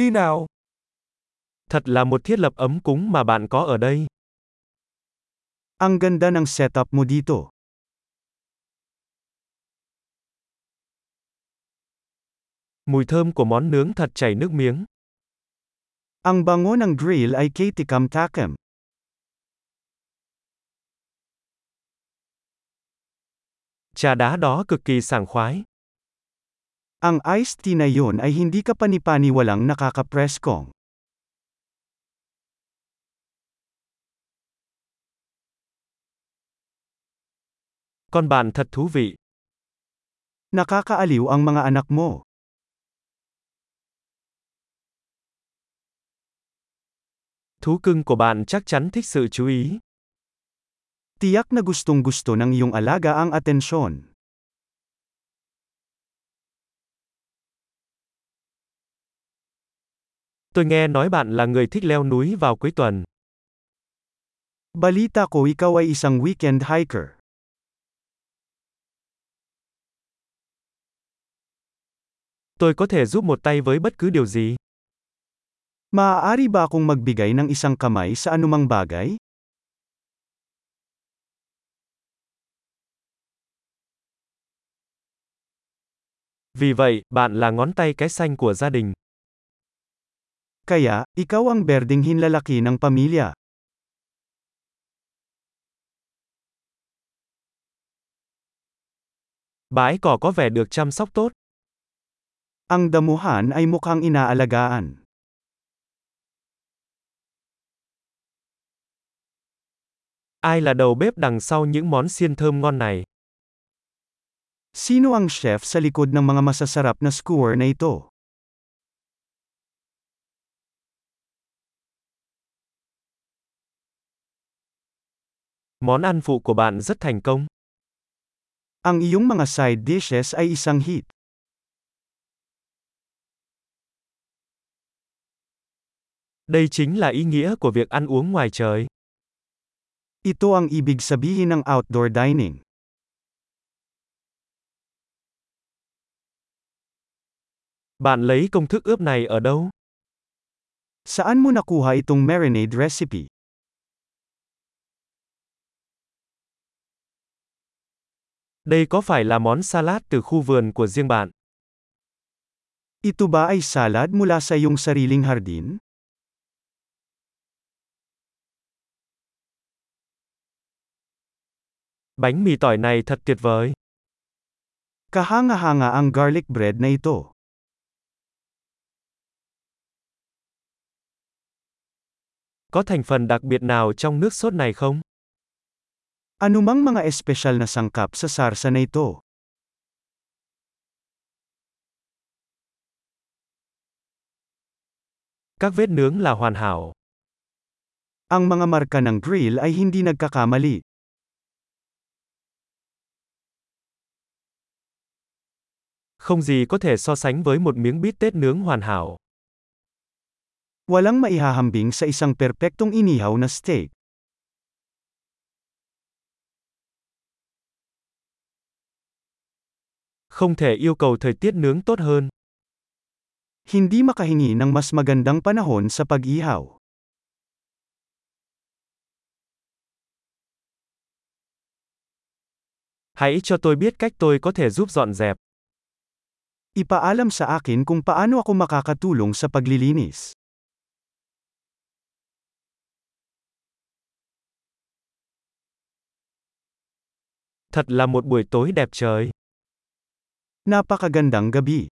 Đi nào. Thật là một thiết lập ấm cúng mà bạn có ở đây. Ang ganda ng setup mo dito. Mùi thơm của món nướng thật chảy nước miếng. Ang bango ng grill ay kitikam-takam. Trà đá đó cực kỳ sảng khoái. Ang iced tea na yun ay hindi ka panipaniwalang nakakapreskong. Con bạn thật thú vị. Nakakaaliw ang mga anak mo. Thú cưng của bạn chắc chắn thích sự chú ý. Tiyak na gustong gusto ng iyong alaga ang atensyon. Tôi nghe nói bạn là người thích leo núi vào cuối tuần. Balita ko ikaw ay isang weekend hiker. Tôi có thể giúp một tay với bất cứ điều gì. Maaari ba akong magbigay ng isang kamay sa anumang bagay? Vì vậy, bạn là ngón tay cái xanh của gia đình. Kaya, ikaw ang berdeng hinlalaki ng pamilya. Bãi cỏ có vẻ được chăm sóc tốt. Ang damuhan ay mukhang inaalagaan. Ai là đầu bếp đằng sau những món xiên thơm ngon này? Sino ang chef sa likod ng mga masasarap na skewer na ito? Món ăn phụ của bạn rất thành công. Ang iyong mga side dishes ay isang hit. Đây chính là ý nghĩa của việc ăn uống ngoài trời. Ito ang ibig sabihin ng outdoor dining. Bạn lấy công thức ướp này ở đâu? Saan mo nakuha itong marinade recipe? Đây có phải là món salad từ khu vườn của riêng bạn? Ito ba ay salad mula sa iyong sariling hardin? Bánh mì tỏi này thật tuyệt vời. Kahanga-hanga ang garlic bread na ito. Có thành phần đặc biệt nào trong nước sốt này không? Anumang mga espesyal na sangkap sa sarsa na ito? Các vết nướng là hoàn hảo. Ang mga marka ng grill ay hindi nagkakamali. Không gì có thể so sánh với một miếng bít tết nướng hoàn hảo. Walang maihahambing sa isang perpektong inihaw na steak. Không thể yêu cầu thời tiết nướng tốt hơn. Hindi makahingi ng mas magandang panahon sa pag-ihaw. Hãy cho tôi biết cách tôi có thể giúp dọn dẹp. Ipaalam sa akin kung paano ako makakatulong sa paglilinis. Thật là một buổi tối đẹp trời. Napakagandang gabi.